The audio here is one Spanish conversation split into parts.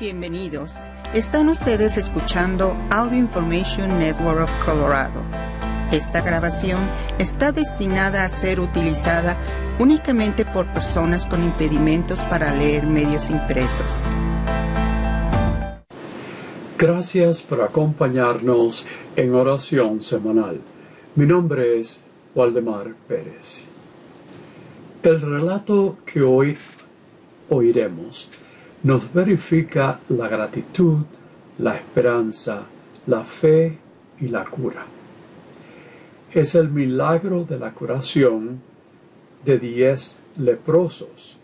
Bienvenidos. Están ustedes escuchando Audio Information Network of Colorado. Esta grabación está destinada a ser utilizada únicamente por personas con impedimentos para leer medios impresos. Gracias por acompañarnos en oración semanal. Mi nombre es Waldemar Pérez. El relato que hoy oiremos nos verifica la gratitud, la esperanza, la fe y la cura. Es el milagro de la curación de diez leprosos,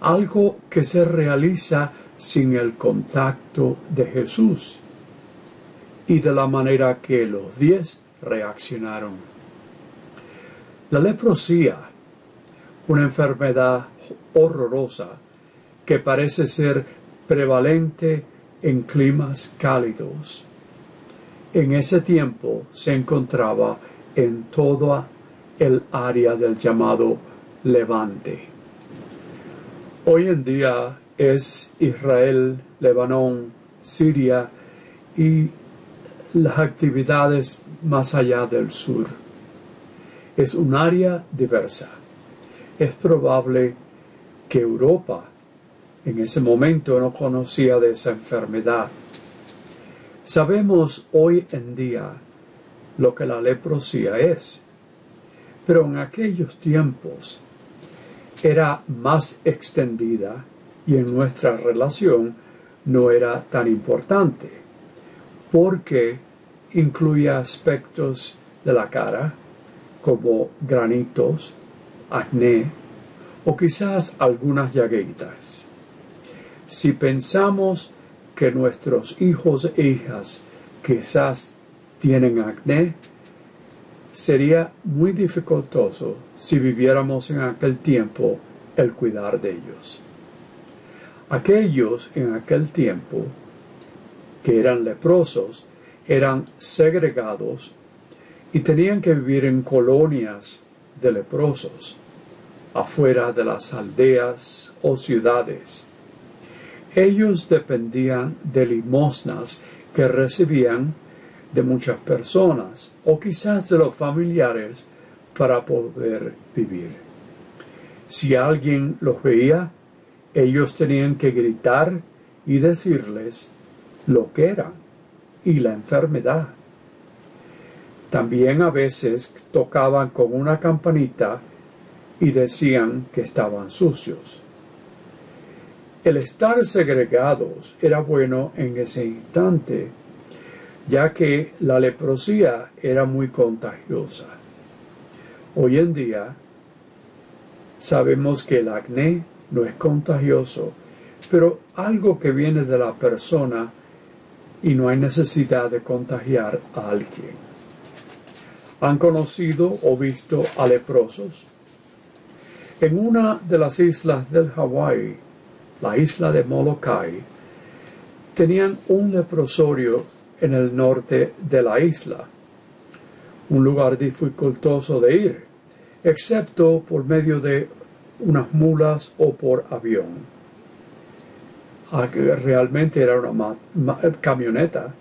algo que se realiza sin el contacto de Jesús y de la manera que los diez reaccionaron. La leprosía, una enfermedad horrorosa, que parece ser prevalente en climas cálidos. En ese tiempo se encontraba en toda el área del llamado Levante. Hoy en día es Israel, Lebanon, Siria y las actividades más allá del sur. Es un área diversa. Es probable que Europa en ese momento no conocía de esa enfermedad. Sabemos hoy en día lo que la leprosía es, pero en aquellos tiempos era más extendida y en nuestra relación no era tan importante, porque incluía aspectos de la cara como granitos, acné o quizás algunas llaguitas. Si pensamos que nuestros hijos e hijas quizás tienen acné, sería muy dificultoso si viviéramos en aquel tiempo el cuidar de ellos. Aquellos en aquel tiempo que eran leprosos eran segregados y tenían que vivir en colonias de leprosos, afuera de las aldeas o ciudades. Ellos dependían de limosnas que recibían de muchas personas o quizás de los familiares para poder vivir. Si alguien los veía, ellos tenían que gritar y decirles lo que era y la enfermedad. También a veces tocaban con una campanita y decían que estaban sucios. El estar segregados era bueno en ese instante, ya que la leprosía era muy contagiosa. Hoy en día sabemos que el acné no es contagioso, pero algo que viene de la persona y no hay necesidad de contagiar a alguien. ¿Han conocido o visto a leprosos? En una de las islas del Hawái la isla de Molokai, tenían un leprosorio en el norte de la isla, un lugar dificultoso de ir, excepto por medio de unas mulas o por avión. Ah, realmente era una camioneta.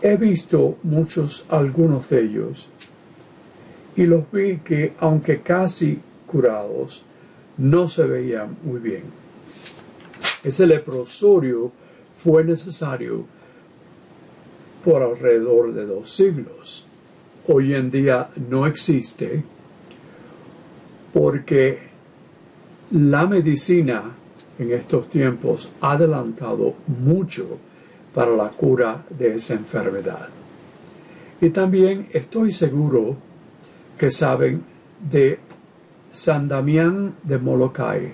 He visto muchos, algunos de ellos, y los vi que, aunque casi curados, no se veía muy bien. Ese leprosorio fue necesario por alrededor de dos siglos. Hoy en día no existe porque la medicina en estos tiempos ha adelantado mucho para la cura de esa enfermedad. Y también estoy seguro que saben de San Damián de Molokai,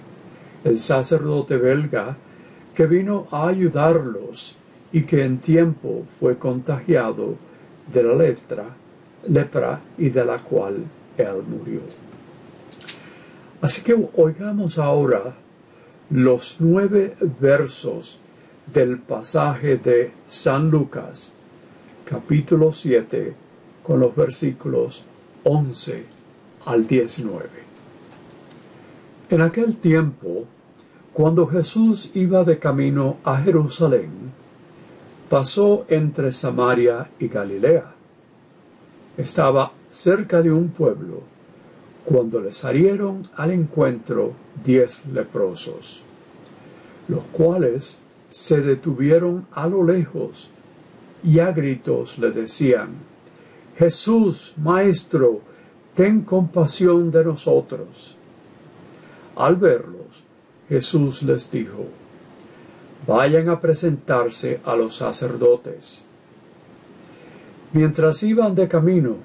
el sacerdote belga que vino a ayudarlos y que en tiempo fue contagiado de la lepra y de la cual él murió. Así que oigamos ahora los nueve versos del pasaje de San Lucas, capítulo 7, con los versículos 11 al 19. En aquel tiempo, Cuando Jesús iba de camino a Jerusalén, pasó entre Samaria y Galilea. Estaba cerca de un pueblo cuando le salieron al encuentro diez leprosos, los cuales se detuvieron a lo lejos y a gritos le decían, Jesús, Maestro, ten compasión de nosotros. Al verlos, Jesús les dijo, vayan a presentarse a los sacerdotes. Mientras iban de camino,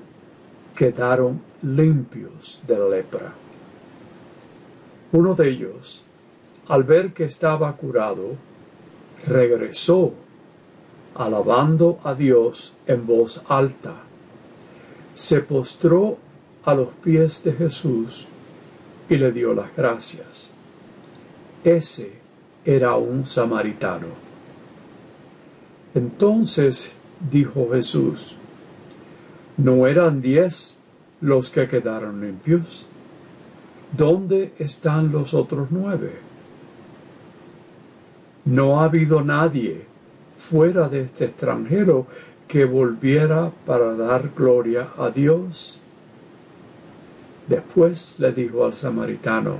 quedaron limpios de la lepra. Uno de ellos, al ver que estaba curado, regresó, alabando a Dios en voz alta. Se postró a los pies de Jesús y le dio las gracias. Ese era un samaritano. Entonces dijo Jesús, ¿no eran diez los que quedaron limpios? ¿Dónde están los otros nueve? No ha habido nadie fuera de este extranjero que volviera para dar gloria a Dios. Después le dijo al samaritano,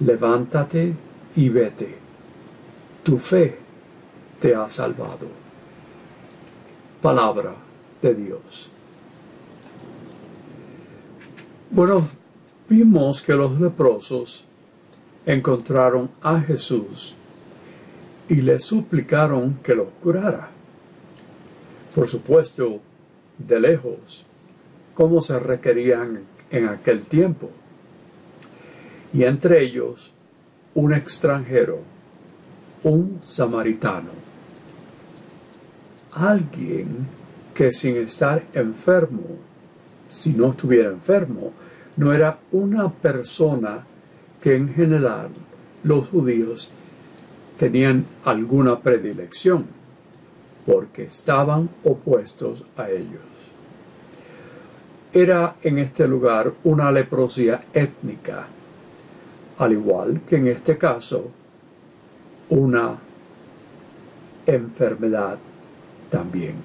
levántate y vete, tu fe te ha salvado. Palabra de Dios. Bueno, vimos que los leprosos encontraron a Jesús y le suplicaron que los curara. Por supuesto, de lejos, como se requerían en aquel tiempo. Y entre ellos, un extranjero, un samaritano, alguien que sin estar enfermo, si no estuviera enfermo, no era una persona que en general los judíos tenían alguna predilección, porque estaban opuestos a ellos. Era en este lugar una leprosía étnica, al igual que en este caso una enfermedad también.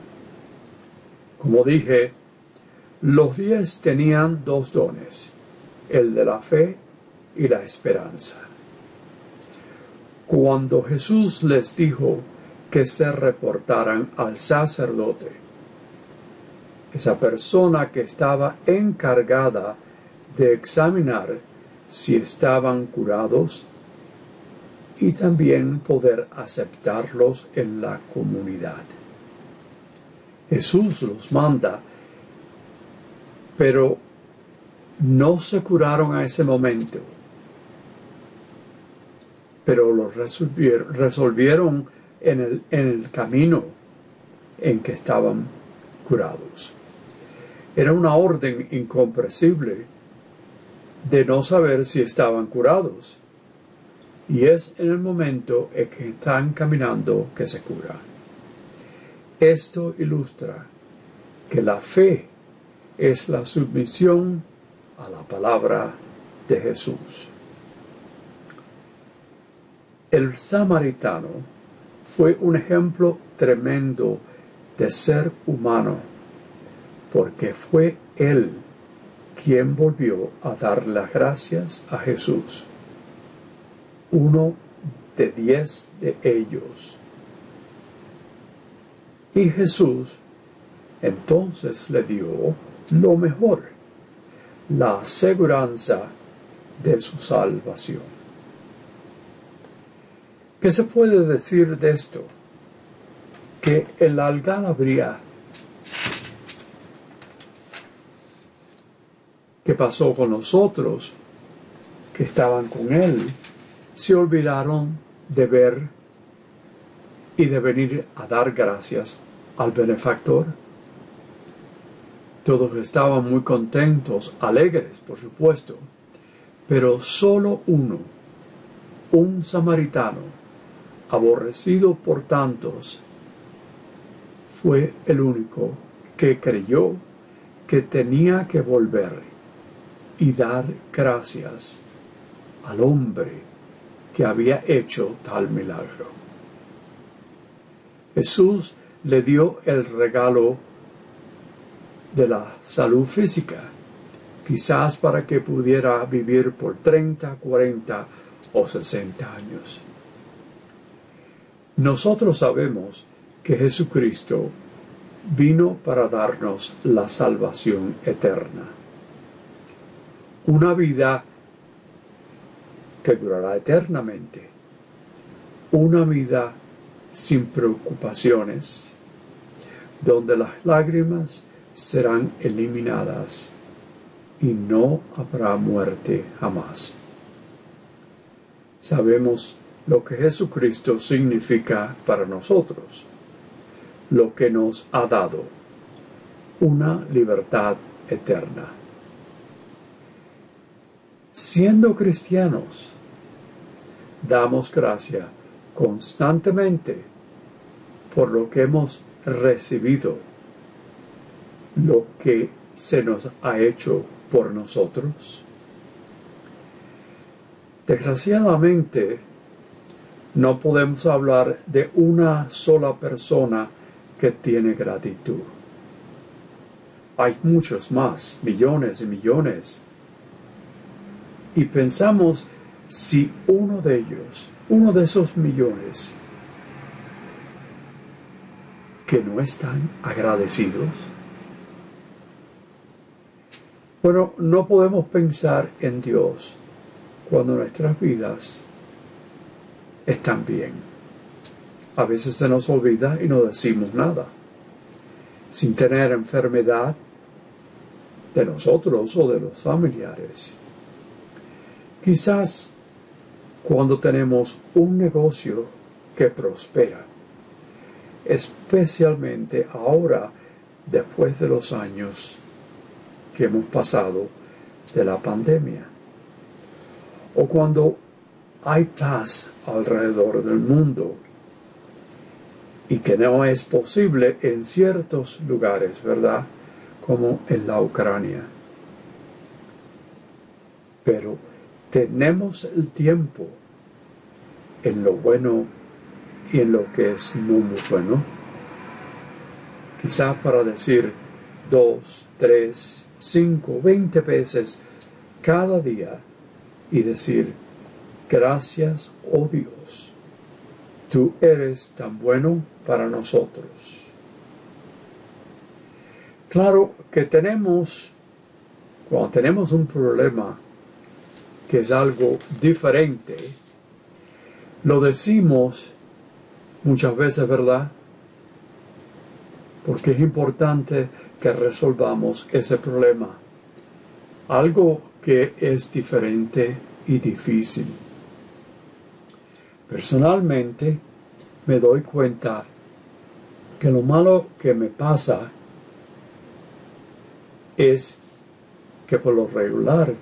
Como dije, los diez tenían dos dones, el de la fe y la esperanza. Cuando Jesús les dijo que se reportaran al sacerdote, esa persona que estaba encargada de examinar si estaban curados y también poder aceptarlos en la comunidad. Jesús los manda, pero no se curaron a ese momento pero lo resolvieron, en, el, en el camino en que estaban curados. Era una orden incomprensible de no saber si estaban curados. Y es en el momento en que están caminando que se cura. Esto ilustra que la fe es la submisión a la palabra de Jesús. El samaritano fue un ejemplo tremendo de ser humano, porque fue él quien volvió a dar las gracias a Jesús. Uno de diez de ellos. Y Jesús entonces le dio lo mejor, la aseguranza de su salvación. ¿Qué se puede decir de esto? Que el algarabía que pasó con nosotros, que estaban con él, se olvidaron de ver y de venir a dar gracias al benefactor. Todos estaban muy contentos, alegres, por supuesto, pero solo uno, un samaritano, aborrecido por tantos, fue el único que creyó que tenía que volver y dar gracias al hombre que había hecho tal milagro. Jesús le dio el regalo de la salud física, quizás para que pudiera vivir por 30, 40 o 60 años. Nosotros sabemos que Jesucristo vino para darnos la salvación eterna. Una vida que durará eternamente. Una vida sin preocupaciones, donde las lágrimas serán eliminadas y no habrá muerte jamás. Sabemos lo que Jesucristo significa para nosotros, lo que nos ha dado, una libertad eterna. Siendo cristianos, damos gracia constantemente por lo que hemos recibido, lo que se nos ha hecho por nosotros. Desgraciadamente, no podemos hablar de una sola persona que tiene gratitud. Hay muchos más, millones y millones. Y pensamos si uno de ellos, uno de esos millones, que no están agradecidos. Bueno, no podemos pensar en Dios cuando nuestras vidas están bien. A veces se nos olvida y no decimos nada. Sin tener enfermedad de nosotros o de los familiares. Quizás cuando tenemos un negocio que prospera, especialmente ahora después de los años que hemos pasado de la pandemia, o cuando hay paz alrededor del mundo y que no es posible en ciertos lugares, ¿verdad? Como en la Ucrania. Pero tenemos el tiempo en lo bueno y en lo que es no muy bueno. Quizá para decir dos, tres, cinco, veinte veces cada día y decir, Gracias, oh Dios, tú eres tan bueno para nosotros. Claro que tenemos, cuando tenemos un problema que es algo diferente, lo decimos muchas veces, ¿verdad? Porque es importante que resolvamos ese problema. Algo que es diferente y difícil. Personalmente me doy cuenta que lo malo que me pasa es que por lo regular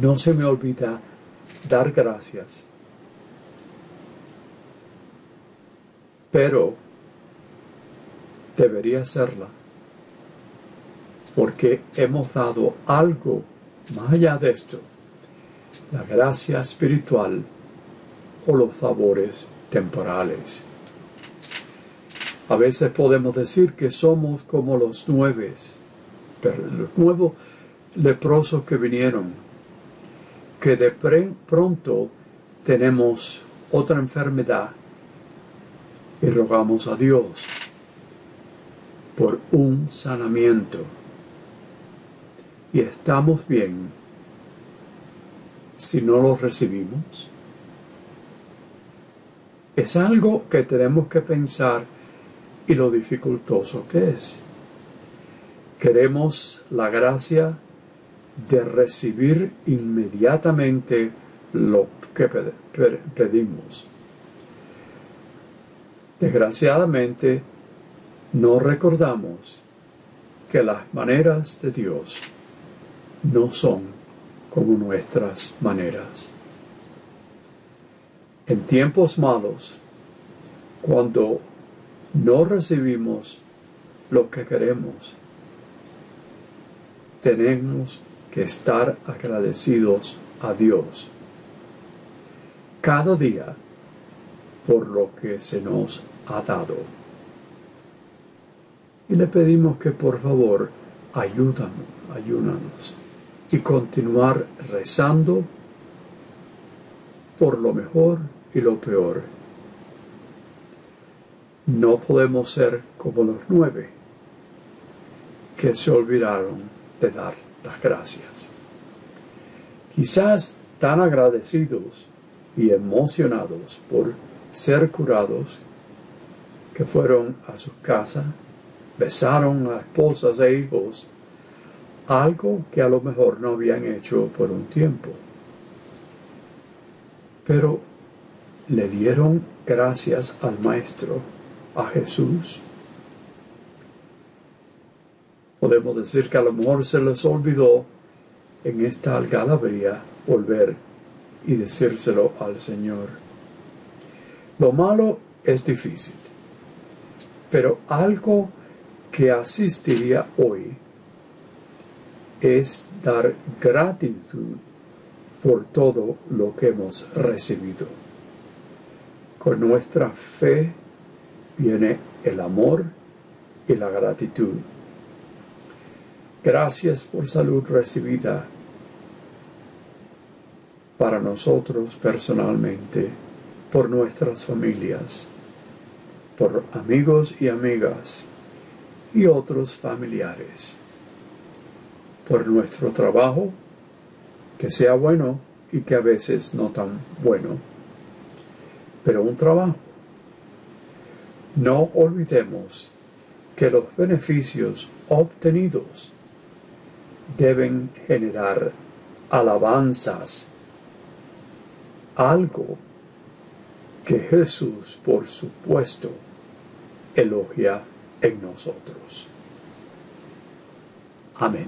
no se me olvida dar gracias. Pero debería hacerla porque hemos dado algo más allá de esto, la gracia espiritual o los favores temporales. A veces podemos decir que somos como los nueve, los nuevos leprosos que vinieron, que de pronto tenemos otra enfermedad y rogamos a Dios por un sanamiento y estamos bien si no lo recibimos. Es algo que tenemos que pensar y lo dificultoso que es. Queremos la gracia de recibir inmediatamente lo que pedimos. Desgraciadamente, no recordamos que las maneras de Dios no son como nuestras maneras en tiempos malos, cuando no recibimos lo que queremos, tenemos que estar agradecidos a Dios. cada día por lo que se nos ha dado. Y le pedimos que por favor ayúdanos, ayúdanos y continuar rezando por lo mejor y lo peor. No podemos ser como los nueve que se olvidaron de dar las gracias. Quizás tan agradecidos y emocionados por ser curados que fueron a su casa, besaron a esposas e hijos, algo que a lo mejor no habían hecho por un tiempo. Pero le dieron gracias al Maestro, a Jesús. Podemos decir que a lo mejor se les olvidó en esta algarabía volver y decírselo al Señor. Lo malo es difícil, pero algo que asistiría hoy es dar gratitud por todo lo que hemos recibido. Con nuestra fe viene el amor y la gratitud. Gracias por salud recibida para nosotros personalmente, por nuestras familias, por amigos y amigas y otros familiares, por nuestro trabajo, que sea bueno y que a veces no tan bueno, pero un trabajo. No olvidemos que los beneficios obtenidos deben generar alabanzas algo que Jesús, por supuesto, elogia en nosotros. Amén.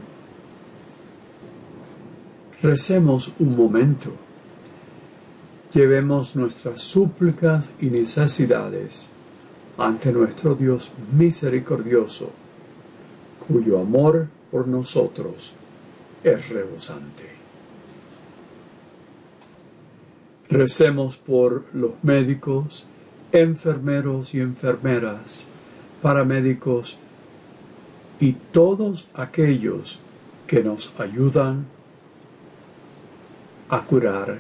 Recemos un momento. Llevemos nuestras súplicas y necesidades ante nuestro Dios misericordioso, cuyo amor por nosotros es rebosante. Recemos por los médicos, enfermeros y enfermeras, paramédicos y todos aquellos que nos ayudan a curar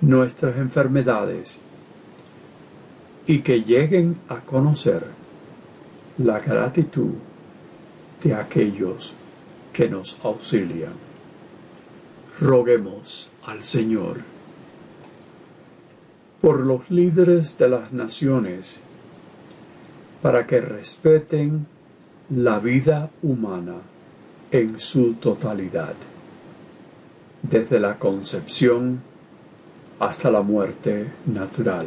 nuestras enfermedades y que lleguen a conocer la gratitud de aquellos que nos auxilian. Roguemos al Señor por los líderes de las naciones para que respeten la vida humana en su totalidad, desde la concepción hasta la muerte natural.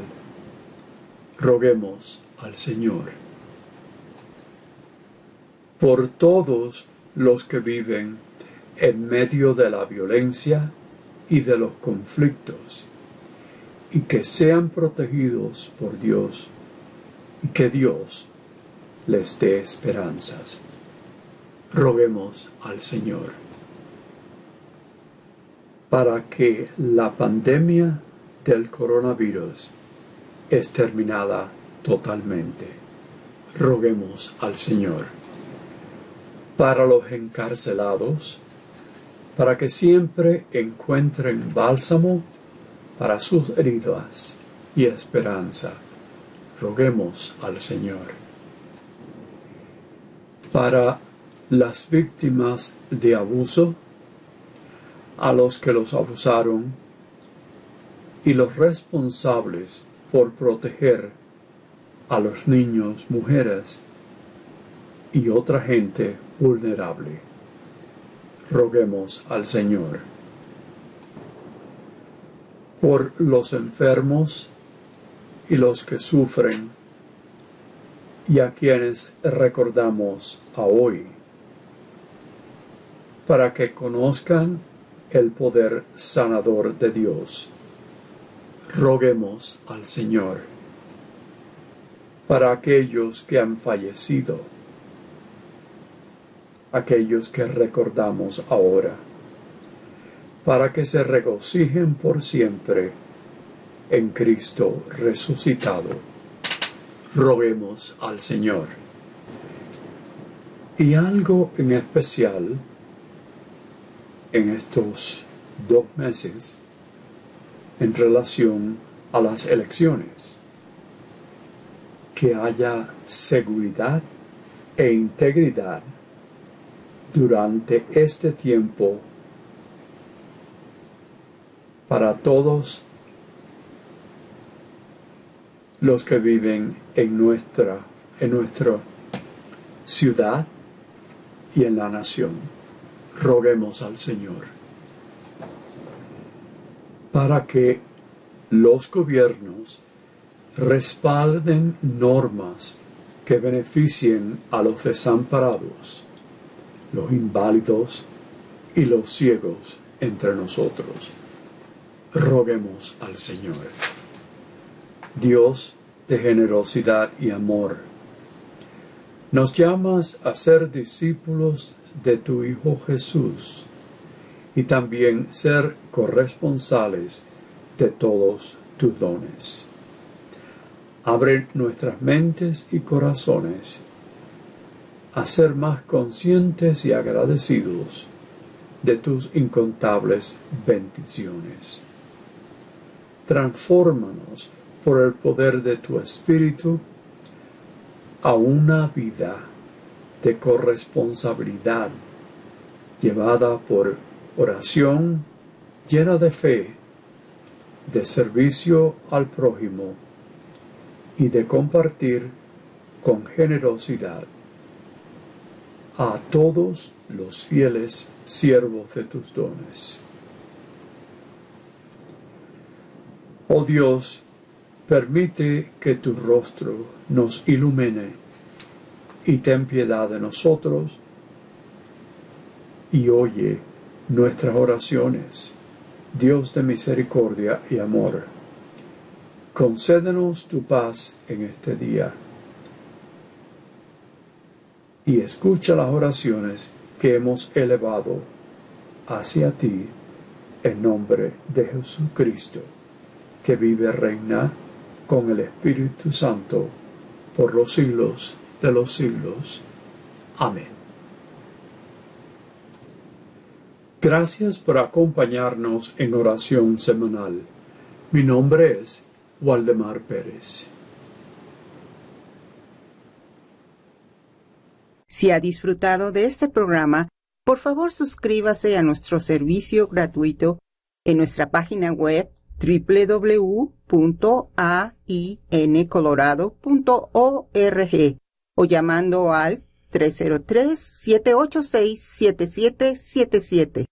Roguemos al Señor. Por todos los que viven en medio de la violencia y de los conflictos, y que sean protegidos por Dios y que Dios les dé esperanzas. Roguemos al Señor para que la pandemia del coronavirus es terminada totalmente. Roguemos al Señor para los encarcelados, para que siempre encuentren bálsamo para sus heridas y esperanza. Roguemos al Señor. Para las víctimas de abuso, a los que los abusaron y los responsables por proteger a los niños, mujeres y otra gente vulnerable. Roguemos al Señor por los enfermos y los que sufren y a quienes recordamos hoy, para que conozcan el poder sanador de Dios. Roguemos al Señor para aquellos que han fallecido, aquellos que recordamos ahora para que se regocijen por siempre en Cristo resucitado. Roguemos al Señor. Y algo en especial en estos dos meses en relación a las elecciones. Que haya seguridad e integridad durante este tiempo para todos los que viven en nuestra, en nuestra ciudad y en la nación. Roguemos al Señor para que los gobiernos respalden normas que beneficien a los desamparados, los inválidos y los ciegos entre nosotros. Roguemos al Señor. Dios de generosidad y amor, nos llamas a ser discípulos de tu Hijo Jesús y también ser corresponsales de todos tus dones. Abre nuestras mentes y corazones a ser más conscientes y agradecidos de tus incontables bendiciones. Transfórmanos por el poder de tu Espíritu a una vida de corresponsabilidad llevada por oración llena de fe, de servicio al prójimo y de compartir con generosidad a todos los fieles siervos de tus dones. Oh Dios, permite que tu rostro nos ilumine y ten piedad de nosotros y oye nuestras oraciones, Dios de misericordia y amor concédenos tu paz en este día y escucha las oraciones que hemos elevado hacia ti en nombre de Jesucristo, que vive reina con el Espíritu Santo por los siglos de los siglos. Amén. Gracias por acompañarnos en oración semanal. Mi nombre es Waldemar Pérez. Si ha disfrutado de este programa, por favor suscríbase a nuestro servicio gratuito en nuestra página web www.aincolorado.org o llamando al 303-786-7777.